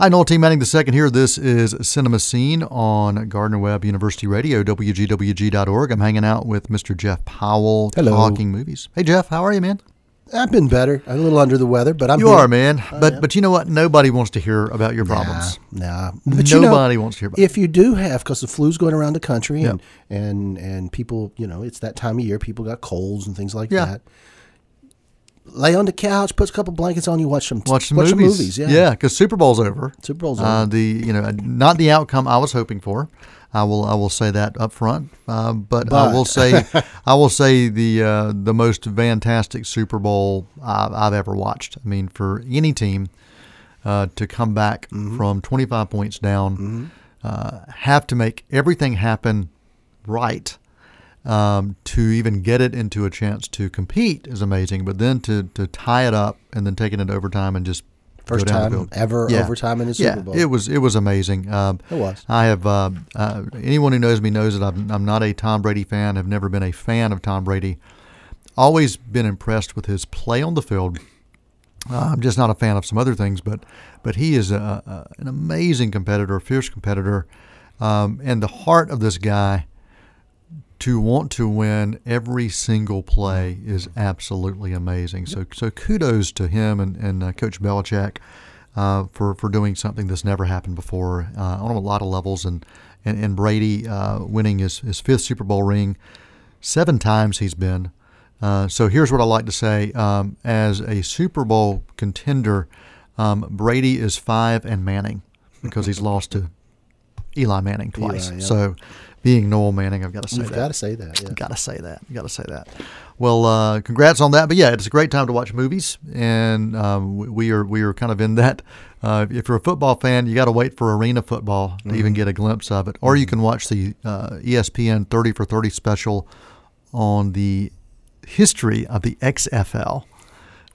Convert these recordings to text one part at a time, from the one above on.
Hi, Noel T. Manning II here. This is Cinema Scene on Gardner Webb University Radio, WGWG.org. I'm hanging out with Mr. Jeff Powell, Hello. talking movies. Hey, Jeff, how are you, man? I've been better. I'm a little under the weather, but I'm. You here. are, man. but but you know what? Nobody wants to hear about your problems. Nah, nah. But you know, Nobody wants to hear about if you do have, because the flu's going around the country, and, Yeah. and and people, you know, it's that time of year. People got colds and things like Yeah. that. Lay on the couch, put a couple blankets on you, watch some Watch some watch movies. Some movies, yeah, yeah, because Super Bowl's over. Super Bowl's Uh, over. the you know not the outcome I was hoping for. I will I will say that up front. Uh, but, I will say I will say the uh, the most fantastic Super Bowl I've, I've ever watched. I mean, for any team uh, to come back Mm-hmm. from 25 points down, uh, have to make everything happen right. Um, to even get it into a chance to compete is amazing, but then to, to tie it up and then taking it overtime and just First the time ever Yeah. overtime in a Yeah, Super Bowl. it was it was amazing. Um, It was. I have uh, uh, anyone who knows me knows that I'm, I'm not a Tom Brady fan. Have never been a fan of Tom Brady. Always been impressed with his play on the field. Uh, I'm just not a fan of some other things, but but he is a, a, an amazing competitor, a fierce competitor, um, and the heart of this guy to want to win every single play is absolutely amazing. So so kudos to him and, and uh, Coach Belichick uh, for for doing something that's never happened before uh, on a lot of levels, and and, and Brady uh, winning his, his fifth Super Bowl ring, seven times he's been. Uh, so here's what I like to say: um, as a Super Bowl contender, um, Brady is five and Manning because he's lost to Eli Manning twice. Eli, yeah. So, being Noel Manning, I've got to say You've that. got to say that. Yeah. Got to say that. Got to say that. Well, uh, congrats on that. But yeah, it's a great time to watch movies, and um, we- we are we are kind of in that. Uh, if you're a football fan, you got to wait for arena football to even get a glimpse of it, or you can watch the uh, ESPN 30 for 30 special on the history of the XFL,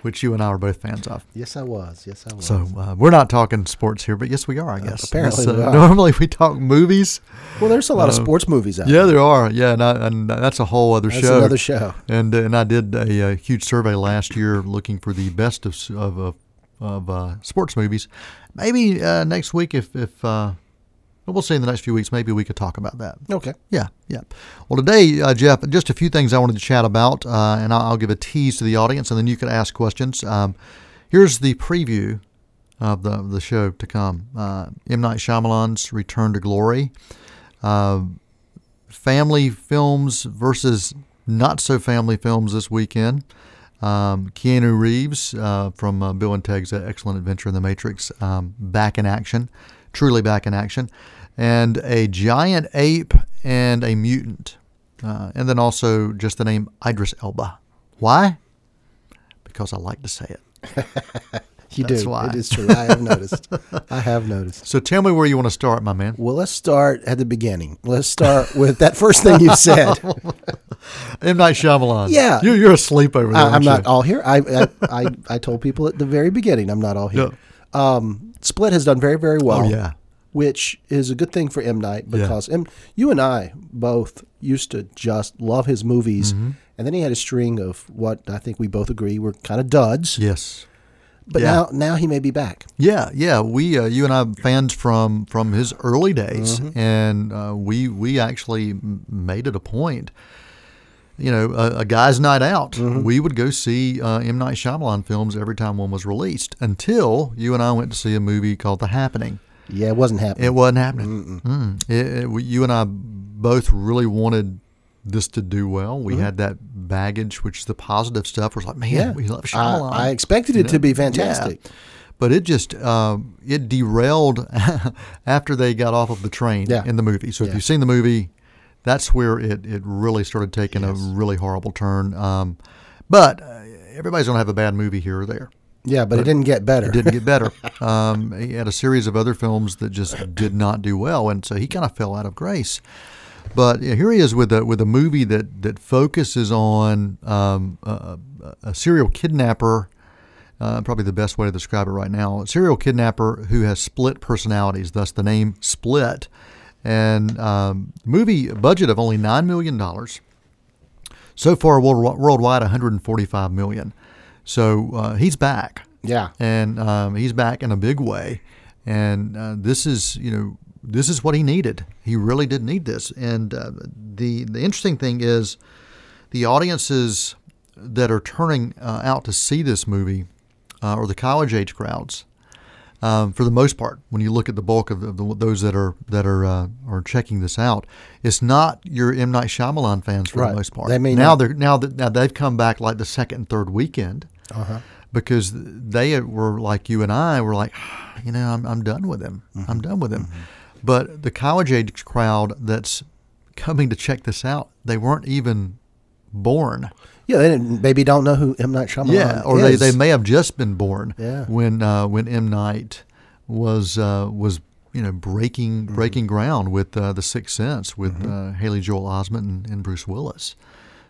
which you and I are both fans of. Yes, I was. Yes, I was. So uh, we're not talking sports here, but yes, we are. I guess. apparently That's, we are. Normally we talk movies. well, there's a lot of sports movies out uh, Yeah, there. there are. Yeah, and, I, and that's a whole other That's show. another show. And uh, and I did a, a huge survey last year looking for the best of of of, of uh, sports movies. Maybe uh, next week, if if uh, well, see in the next few weeks, maybe we could talk about that. Okay. Yeah, yeah. Well, today, uh, Jeff, just a few things I wanted to chat about, uh, and I'll, I'll give a tease to the audience, and then you can ask questions. Um, here's the preview of the the show to come: uh, M Night Shyamalan's Return to Glory, uh, family films versus not so family films this weekend. Um, Keanu Reeves uh, from uh, Bill and Ted's Excellent Adventure in the Matrix, um, back in action, truly back in action, and a giant ape and a mutant, uh, and then also just the name Idris Elba. Why? Because I like to say it. You That's do. why. It is true. I have noticed. I have noticed. So tell me where you want to start, my man. Well, let's start at the beginning. Let's start with that first thing you said. M Night Shyamalan. Yeah. you're, you're asleep over there. I, I'm aren't not all here. I, I I I told people at the very beginning I'm not all here. Um, Split has done very very well. Oh yeah. which is a good thing for M Night because M, you and I both used to just love his movies, Mm-hmm. and then he had a string of what I think we both agree were kind of duds. Yes. But yeah. now now he may be back. Yeah, yeah. We, uh, you and I, fans from from his early days, Mm-hmm. and uh, we we actually made it a point. You know, a, a guy's night out. Mm-hmm. We would go see uh, M Night Shyamalan films every time one was released. Until you and I went to see a movie called The Happening. Yeah, it wasn't happening. It wasn't happening. Mm. It, it- you and I both really wanted this to do well. We had that baggage, which the positive stuff. Was like, man, Mm-hmm. yeah, we love I, Shyamalan. I expected it to be fantastic. Yeah. But it just um, it derailed after they got off of the train Yeah. in the movie. So if you've seen the movie, that's where it, it really started taking a really horrible turn. Um, but uh, everybody's gonna have a bad movie here or there. Yeah, but, it didn't get better. It didn't get better. um, he had a series of other films that just did not do well, and so he kind of fell out of grace. But yeah, here he is with a with a movie that that focuses on um, a, a serial kidnapper. Uh, probably the best way to describe it right now. A serial kidnapper who has split personalities, thus the name Split. And um, movie budget of only nine million dollars. So far, world, worldwide, 145 million. So uh, he's back Yeah. and um, he's back in a big way. and uh, this is you know this is what he needed. He really did need this. And uh, the the interesting thing is the audiences that are turning uh, out to see this movie uh, are the college age crowds. Um, for the most part, when you look at the bulk of, the, of the, those that are that are uh, are checking this out, it's not your M Night Shyamalan fans for Right. the most part. They now not- they're now that now they've come back like the second and third weekend Uh-huh. because they were like you and I were like, you know, I'm, I'm done with him. Mm-hmm. I'm done with him. But the college age crowd that's coming to check this out, they weren't even born. Yeah, they didn't, maybe don't know who M Night Shyamalan yeah, or they, is. they may have just been born Yeah. when uh, when M Night was uh, was you know breaking Mm-hmm. breaking ground with uh, the Sixth Sense with uh, Haley Joel Osment and, and Bruce Willis.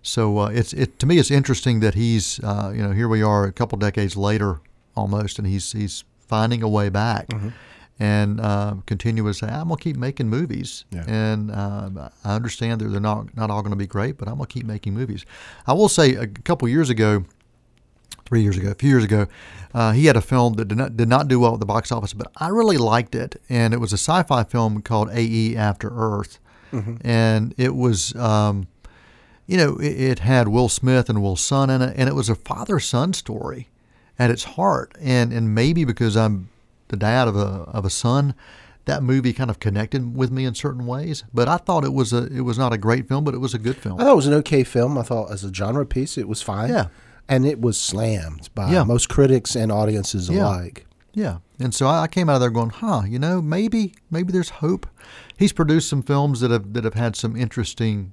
So uh, it's it to me it's interesting that he's uh, you know here we are a couple decades later almost and he's he's finding a way back. Mm-hmm. And uh, continue to say, I'm gonna keep making movies, Yeah. and uh, I understand that they're not not all gonna be great, but I'm gonna keep making movies. I will say, a couple years ago, three years ago, a few years ago, uh, he had a film that did not did not do well at the box office, but I really liked it, and it was a sci-fi film called A.E. After Earth, and it was. Um, you know, it, it had Will Smith and Will Son in it, and it was a father son story at its heart. And and maybe because I'm the dad of a of a son, that movie kind of connected with me in certain ways. But I thought it was a it was not a great film, but it was a good film. I thought it was an okay film. I thought as a genre piece, it was fine. Yeah. And it was slammed by Yeah. most critics and audiences Yeah. alike. Yeah, and so I I came out of there going, huh, you know, maybe maybe there's hope. He's produced some films that have that have had some interesting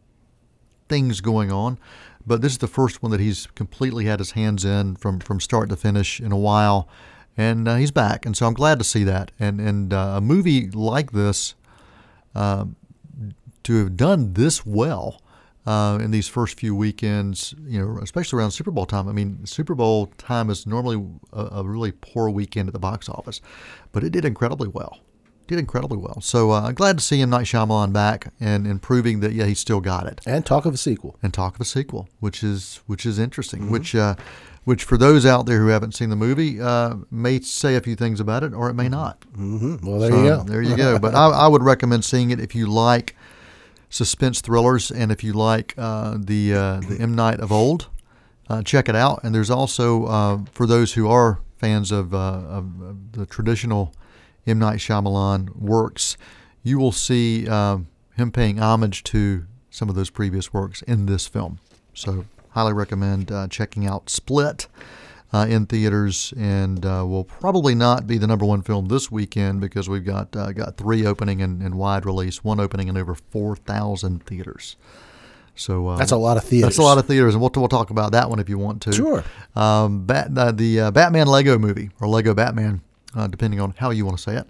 things going on, but this is the first one that he's completely had his hands in from from start to finish in a while, and uh, he's back, and so I'm glad to see that. And and uh, a movie like this, um, to have done this well. Uh, in these first few weekends, you know, especially around Super Bowl time. I mean, Super Bowl time is normally a, a really poor weekend at the box office, but it did incredibly well. Did incredibly well. So uh, I'm glad to see him, Night Shyamalan back and, and proving that yeah, he still got it And talk of a sequel. and talk of a sequel, which is which is interesting. Mm-hmm. Which uh, which for those out there who haven't seen the movie uh, may say a few things about it, or it may not. hmm Well, there So, you go. There you go. But I, I would recommend seeing it if you like suspense thrillers and if you like uh, the uh, the M Night of old. Uh, check it out. And there's also uh, for those who are fans of, uh, of, of the traditional M Night Shyamalan works, you will see um, him paying homage to some of those previous works in this film. So highly recommend uh, checking out Split uh, in theaters, and uh, will probably not be the number one film this weekend because we've got uh, got three opening in, in wide release, one opening in over four thousand theaters. So uh, That's a lot of theaters. That's a lot of theaters, and we'll, we'll talk about that one if you want to. Sure. Um, Bat, uh, the uh, Batman Lego movie, or Lego Batman, uh, depending on how you want to say it,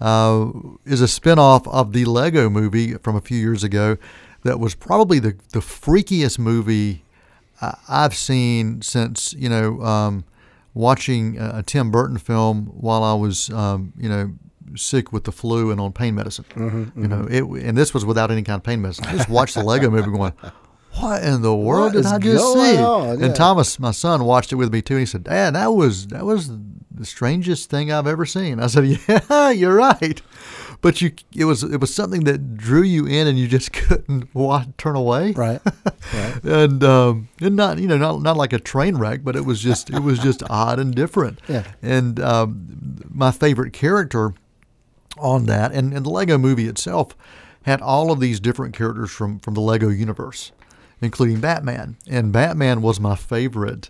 uh, is a spin-off of the Lego movie from a few years ago that was probably the, the freakiest movie I've seen since, you know, um, watching a, Tim Burton film while I was, um, you know, sick with the flu and on pain medicine. You know, it, and this was without any kind of pain medicine. I just watched the Lego movie going, what in the world What did I just see? Yeah. And Thomas, my son, watched it with me too. And he said, "Dad, that was that was the strangest thing I've ever seen." I said, "Yeah, you're right." But you, it was it was something that drew you in, and you just couldn't wa turn away. Right. right. And um, and not you know not not like a train wreck, but it was just it was just odd and different. Yeah. And um, my favorite character on that, and, and the Lego movie itself had all of these different characters from, from the Lego universe, including Batman. And Batman was my favorite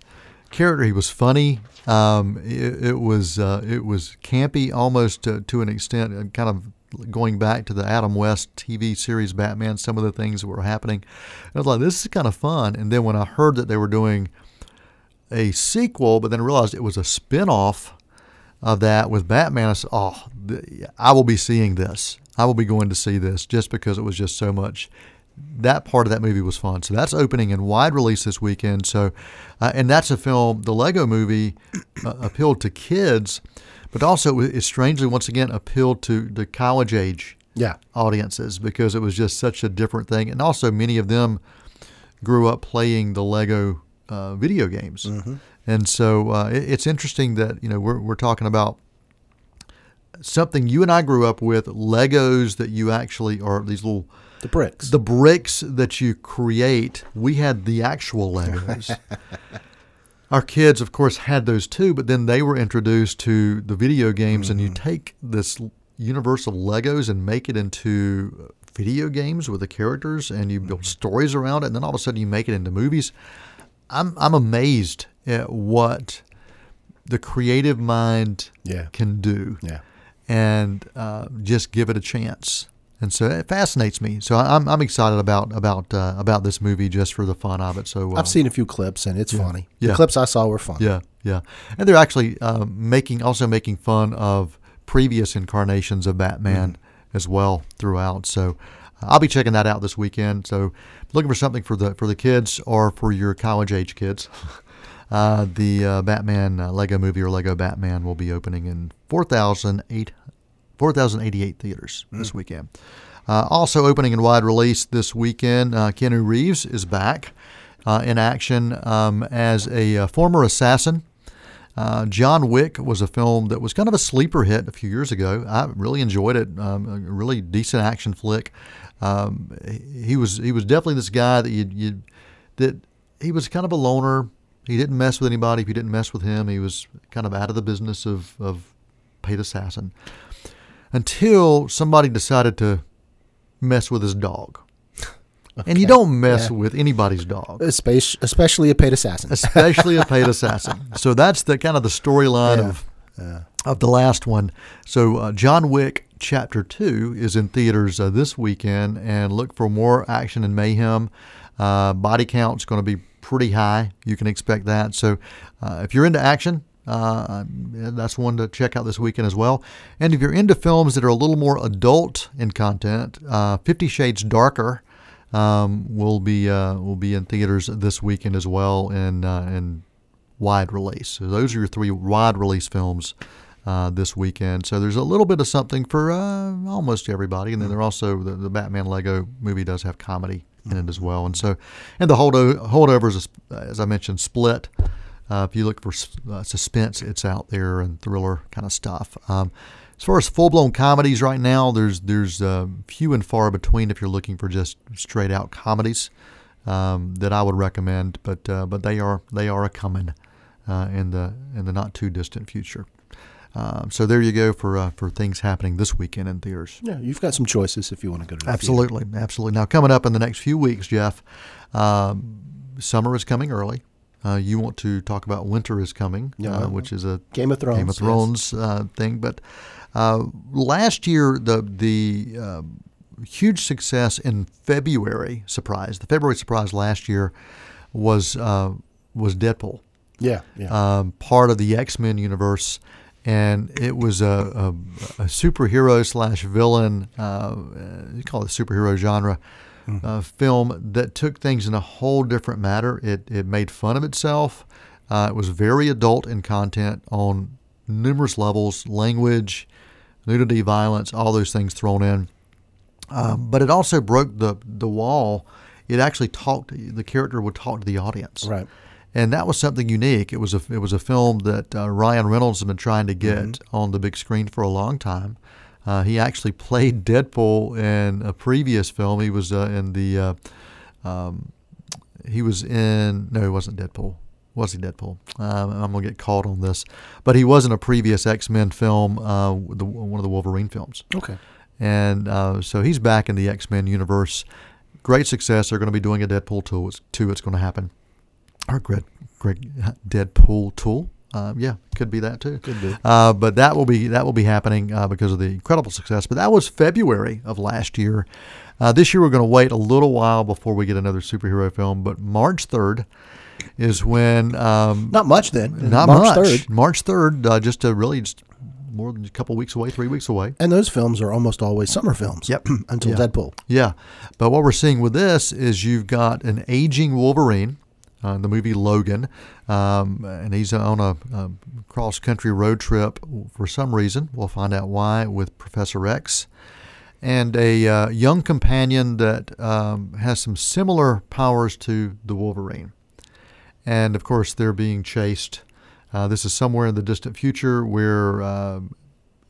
character. He was funny. Um, it, it was uh, it was campy almost to, to an extent, and kind of going back to the Adam West TV series Batman. Some of the things that were happening, and I was like, this is kind of fun. And then when I heard that they were doing a sequel, but then realized it was a spin-off of that with Batman. I said, "Oh, I will be seeing this. I will be going to see this just because it was just so much." That part of that movie was fun. So that's opening in wide release this weekend. So, uh, and that's a film. The Lego Movie uh, appealed to kids, but also it strangely once again appealed to the college age Yeah. audiences because it was just such a different thing. And also, many of them grew up playing the Lego uh, video games. And so uh, it, it's interesting that, you know, we're, we're talking about something you and I grew up with, Legos that you actually are these little The bricks. the bricks that you create. We had the actual Legos. Our kids, of course, had those too, but then they were introduced to the video games, and you take this universe of Legos and make it into video games with the characters, and you build stories around it, and then all of a sudden you make it into movies. I'm I'm amazed at what the creative mind Yeah. can do yeah. and uh, just give it a chance. And so it fascinates me. So I'm, I'm excited about about uh, about this movie just for the fun of it. So uh, I've seen a few clips and it's funny. Yeah. The clips I saw were fun. yeah, yeah, and they're actually um, making also making fun of previous incarnations of Batman as well throughout. So uh, I'll be checking that out this weekend. So looking for something for the for the kids or for your college age kids. Uh, the uh, Batman uh, Lego Movie or Lego Batman will be opening in 4,008 4,088 theaters this weekend. Uh, also opening in wide release this weekend, uh, Keanu Reeves is back uh, in action um, as a uh, former assassin. Uh, John Wick was a film that was kind of a sleeper hit a few years ago. I really enjoyed it. Um, a really decent action flick. Um, he he was he was definitely this guy that you you that he was kind of a loner. He didn't mess with anybody. If you didn't mess with him, he was kind of out of the business of of paid assassin. Until somebody decided to mess with his dog. And you don't mess Yeah. with anybody's dog Espe- Especially a paid assassin. especially a paid assassin. So that's the kind of the storyline Yeah. of Yeah. of the last one. So uh, John Wick Chapter Two is in theaters uh, this weekend, and look for more action and mayhem. Uh, body count's going to be pretty high. You can expect that. So uh, if you're into action. Uh, that's one to check out this weekend as well. And if you're into films that are a little more adult in content, uh, Fifty Shades Darker um, will be uh, will be in theaters this weekend as well in uh, in wide release. So those are your three wide release films uh, this weekend. So there's a little bit of something for uh, almost everybody, and then there also the, the Batman Lego movie does have comedy in it as well. And so and the holdo- holdovers, is, as I mentioned, split. Uh, if you look for uh, suspense, it's out there and thriller kind of stuff. Um, as far as full blown comedies right now, there's there's uh, few and far between if you're looking for just straight out comedies um, that I would recommend. But uh, but they are they are a coming uh, in the in the not too distant future. Um, so there you go for uh, for things happening this weekend in theaters. Yeah, you've got some choices if you want to go to the theater. Absolutely, absolutely. Now coming up in the next few weeks, Jeff, um, summer is coming early. Uh, you want to talk about winter is coming, Yeah. uh, which is a Game of Thrones. Game of yes. Uh, thing. But uh, last year, the the uh, huge success in February surprise, the February surprise last year was uh, was Deadpool, Yeah, yeah. um, part of the X Men universe. And it was a, a, a superhero slash villain, uh, you call it superhero genre, uh, film that took things in a whole different matter. It, it made fun of itself. Uh, it was very adult in content on numerous levels language, nudity, violence, all those things thrown in. Um, but it also broke the, the wall. It actually talked, the character would talk to the audience right. and that was something unique. It was a it was a film that uh, Ryan Reynolds had been trying to get on the big screen for a long time. Uh, he actually played Deadpool in a previous film. He was uh, in the uh, um, he was in no, he wasn't Deadpool. Was he Deadpool? Um, I'm gonna get caught on this, but he was in a previous X Men film, uh, the, one of the Wolverine films Okay. and uh, so he's back in the X Men universe. Great success. They're going to be doing a Deadpool two. It's, two. It's going to happen. Our great, great Deadpool tool. Uh, yeah, could be that too. Could be. Uh, but that will be that will be happening uh, because of the incredible success. But that was February of last year. Uh, this year we're going to wait a little while before we get another superhero film. But March third is when um, Not much then. not March much 3rd. March third, uh, just to really just more than a couple weeks away, three weeks away. And those films are almost always summer films. Yep. until Yeah. Deadpool. Yeah, but what we're seeing with this is you've got an aging Wolverine, uh, the movie Logan, um, and he's on a, a cross-country road trip for some reason. We'll find out why with Professor X, and a uh, young companion that um, has some similar powers to the Wolverine, and of course they're being chased. Uh, this is somewhere in the distant future where. Uh,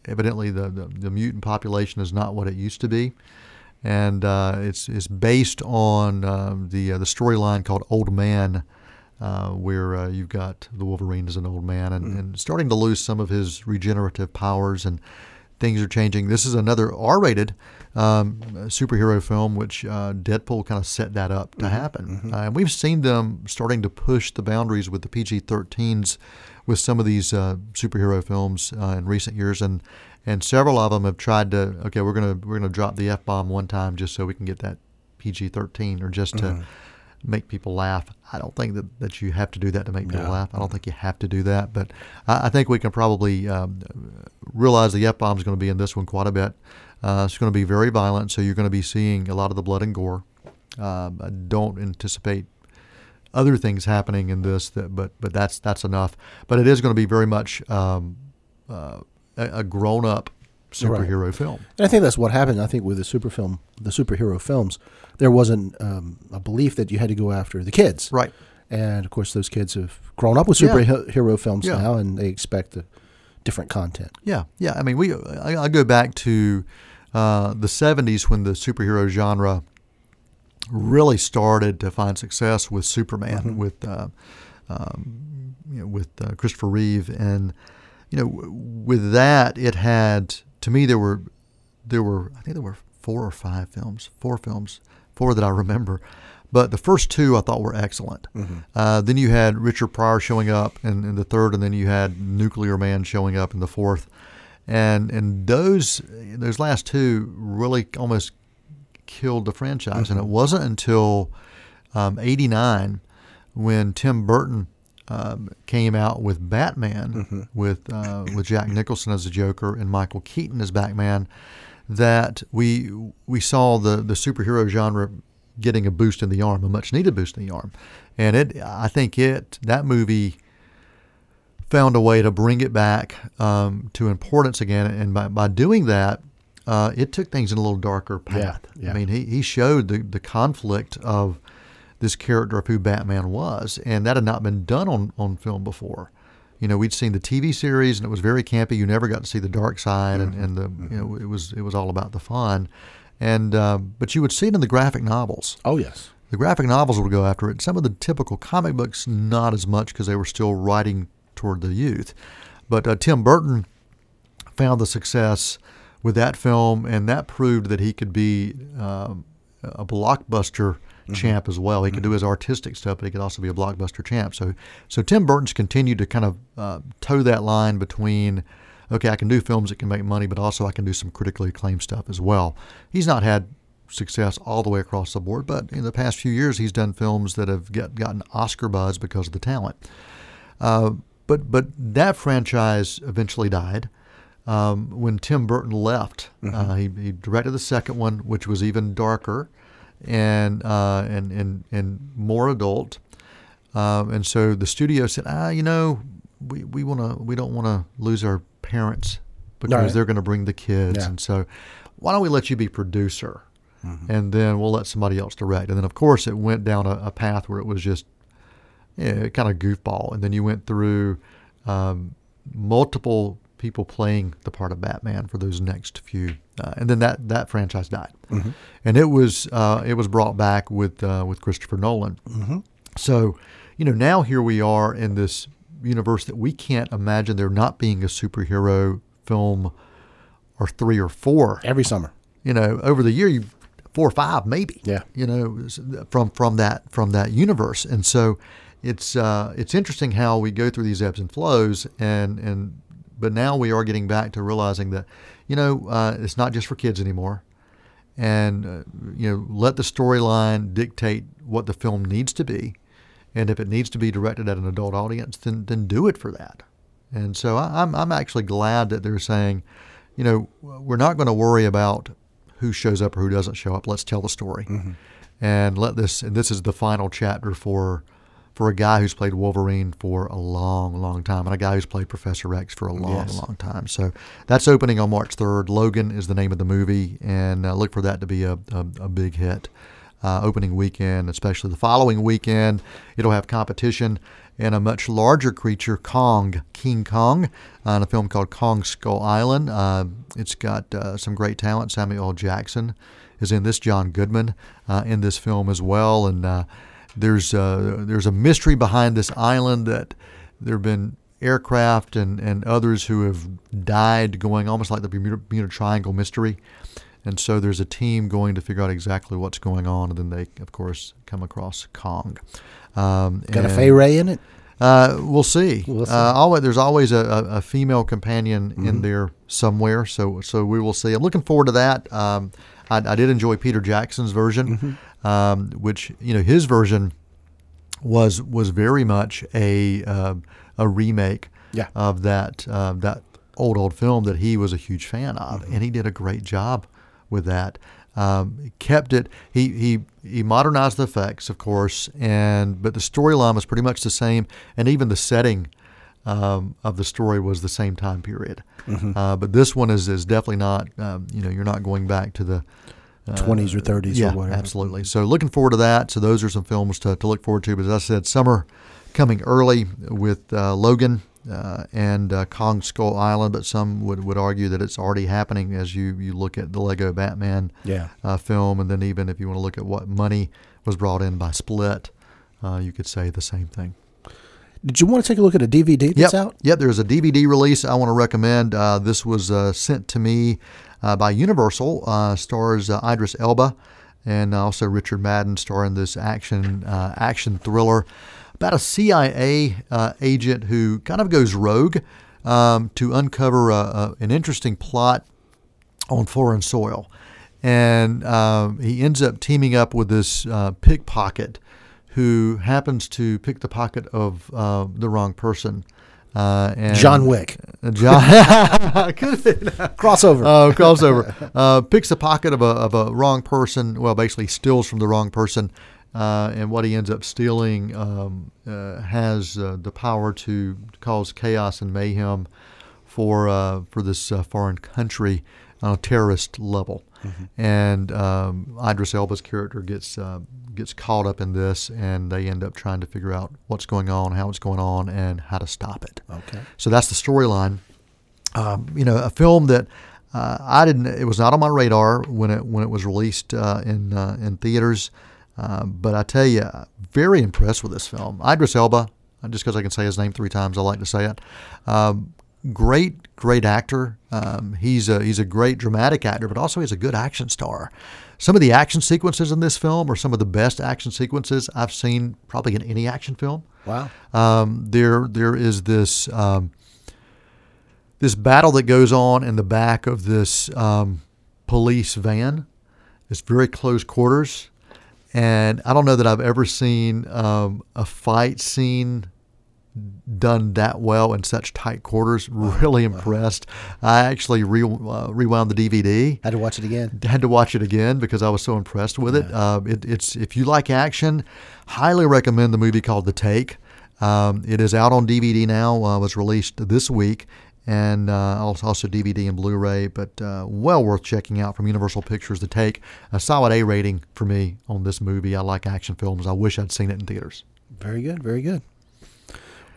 evidently the, the, the mutant population is not what it used to be, and uh, it's it's based on um, the uh, the storyline called Old Man. Uh, where uh, you've got the Wolverine as an old man and, and starting to lose some of his regenerative powers, and things are changing. This is another R-rated um, superhero film, which uh, Deadpool kind of set that up to happen. Uh, and we've seen them starting to push the boundaries with the PG-13s with some of these uh, superhero films uh, in recent years, and and several of them have tried to okay, we're gonna we're gonna drop the f bomb one time just so we can get that PG-13 or just to make people laugh. I don't think that, that you have to do that to make people laugh. I don't think you have to do that, but I, I think we can probably um, realize the f bomb is going to be in this one quite a bit. Uh, it's going to be very violent, so you're going to be seeing a lot of the blood and gore. Um, I don't anticipate other things happening in this, that, but but that's that's enough. But it is going to be very much um, uh, a, a grown up superhero film. And I think that's what happened. I think with the super film, the superhero films, there wasn't um, a belief that you had to go after the kids. Right. And of course, those kids have grown up with Yeah. superhero films Yeah. now, and they expect a different content. Yeah, yeah. I mean, we I, I go back to uh, the '70s when the superhero genre really started to find success with Superman, with uh, um, you know, with uh, Christopher Reeve, and you know, w- with that, it had to me there were there were I think there were four or five films, four films, four that I remember. But the first two I thought were excellent. Uh, then you had Richard Pryor showing up in, in the third, and then you had Nuclear Man showing up in the fourth, and and those those last two really almost killed the franchise. And it wasn't until um, '89 when Tim Burton um, came out with Batman with uh, with Jack Nicholson as the Joker and Michael Keaton as Batman that we we saw the the superhero genre getting a boost in the arm, a much needed boost in the arm, and it I think it that movie found a way to bring it back um, to importance again, and by, by doing that, uh, it took things in a little darker path. Yeah, yeah. I mean, he, he showed the, the conflict of this character of who Batman was, and that had not been done on, on film before. You know, we'd seen the TV series, and it was very campy. You never got to see the dark side, and, and the you know it was it was all about the fun, and uh, but you would see it in the graphic novels. Oh yes. The graphic novels would go after it. Some of the typical comic books, not as much because they were still writing toward the youth. But uh, Tim Burton found the success with that film, and that proved that he could be um, a blockbuster champ as well. He could do his artistic stuff, but he could also be a blockbuster champ. So, so Tim Burton's continued to kind of uh, toe that line between, okay, I can do films that can make money, but also I can do some critically acclaimed stuff as well. He's not had success all the way across the board, but in the past few years, he's done films that have get, gotten Oscar buzz because of the talent. Uh, but but that franchise eventually died um, when Tim Burton left. Uh, he, he directed the second one, which was even darker and uh, and and and more adult. Um, and so the studio said, ah, you know, we, we want to we don't want to lose our parents because Right. they're going to bring the kids, Yeah. and so why don't we let you be producer, and then we'll let somebody else direct. And then of course it went down a, a path where it was just yeah, kind of goofball. And then you went through um, multiple people playing the part of Batman for those next few, uh, and then that that franchise died, and it was uh, it was brought back with uh, with Christopher Nolan. So, you know, now here we are in this universe that we can't imagine there not being a superhero film or three or four Every summer. you know, over the year, you four or five maybe. Yeah. You know, from from that from that universe, and so it's uh, it's interesting how we go through these ebbs and flows, and and but now we are getting back to realizing that, you know, uh, it's not just for kids anymore, and uh, you know, let the storyline dictate what the film needs to be, and if it needs to be directed at an adult audience, then then do it for that. And so I, I'm I'm actually glad that they're saying, you know, we're not going to worry about who shows up or who doesn't show up. Let's tell the story, and let this. And this is the final chapter for for a guy who's played Wolverine for a long, long time, and a guy who's played Professor X for a long, Yes. long time. So that's opening on March 3rd. Logan is the name of the movie, and uh, look for that to be a, a, a big hit. Uh, opening weekend, especially the following weekend, it'll have competition. and a much larger creature, Kong, King Kong, uh, in a film called Kong Skull Island. Uh, it's got uh, some great talent. Samuel L. Jackson is in this. John Goodman uh, in this film as well, and uh, there's uh, there's a mystery behind this island that there have been aircraft and, and others who have died going almost like the Bermuda, Bermuda Triangle mystery. And so there's a team going to figure out exactly what's going on, and then they, of course, come across Kong. Um, Got a Fay Wray in it? Uh, we'll see. We'll see. Uh, always, there's always a, a, female companion mm-hmm. in there somewhere, so so we will see. I'm looking forward to that. Um, I, I, did enjoy Peter Jackson's version, mm-hmm. Um, which you know his version was was very much a uh, a remake yeah. of that uh, that old old film that he was a huge fan of, mm-hmm. and he did a great job with that. Um, kept it. He, he he modernized the effects, of course, and but the storyline was pretty much the same, and even the setting um, of the story was the same time period. Mm-hmm. Uh, but this one is is definitely not. Um, you know, you're not going back to the uh, twenties uh, or thirties yeah, or whatever. Absolutely. So looking forward to that. So those are some films to, to look forward to. But as I said, summer coming early with uh, Logan uh, and uh, Kong Skull Island, but some would, would argue that it's already happening as you, you look at the Lego Batman yeah. uh, film, and then even if you want to look at what money was brought in by Split, uh, you could say the same thing. Did you want to take a look at a DVD that's yep. out? Yep, there's a DVD release I want to recommend. Uh, this was uh, sent to me by Universal, stars Idris Elba and also Richard Madden starring this action action thriller about a CIA uh, agent who kind of goes rogue um, to uncover a, a, an interesting plot on foreign soil. And um, he ends up teaming up with this uh, pickpocket who happens to pick the pocket of uh, the wrong person. Uh, and John Wick. John crossover. Oh, crossover. Uh, picks the pocket of a, of a wrong person. Well, basically steals from the wrong person uh, and what he ends up stealing um, uh, has uh, the power to cause chaos and mayhem for uh, for this uh, foreign country on a terrorist level. Mm-hmm. And um, Idris Elba's character gets uh, gets caught up in this, and they end up trying to figure out what's going on, how it's going on, and how to stop it. Okay. So that's the storyline. Um, you know, a film that. I didn't. It was not on my radar when it when it was released in in theaters. Uh, but I tell you, very impressed with this film. Idris Elba, uh, just because I can say his name three times, I like to say it. Um, great, great actor. Um, he's a he's a great dramatic actor, but also he's a good action star. Some of the action sequences in this film are some of the best action sequences I've seen probably in any action film. Wow. Um, there there is this um, this battle that goes on in the back of this um, police van. It's very close quarters. And I don't know that I've ever seen um, a fight scene done that well in such tight quarters. Really impressed. I actually re- uh, rewound the DVD. Had to watch it again. Had to watch it again because I was so impressed with yeah. it. Uh, it. It's if you like action, highly recommend the movie called The Take. Um, it is out on DVD now. Uh, was released this week, and uh, also DVD and Blu-ray, but uh, well worth checking out from Universal Pictures. To take a solid A rating for me on this movie. I like action films. I wish I'd seen it in theaters. Very good, very good.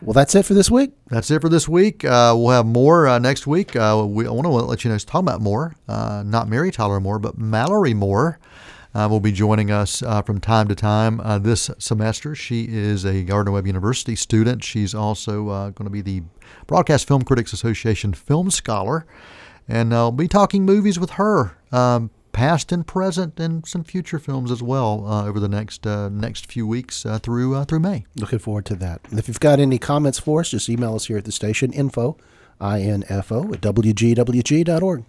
Well, that's it for this week. That's it for this week. Uh, we'll have more uh, next week. Uh, we, I want to let you know, talk about Moore, uh, not Mary Tyler Moore, but Mallory Moore uh, will be joining us uh, from time to time this semester. She is a Gardner Webb University student. She's also going to be the Broadcast Film Critics Association Film Scholar. And I'll be talking movies with her, um, past and present, and some future films as well uh, over the next uh, next few weeks through through May. Looking forward to that. And if you've got any comments for us, just email us here at the station info, info at wgwg.org.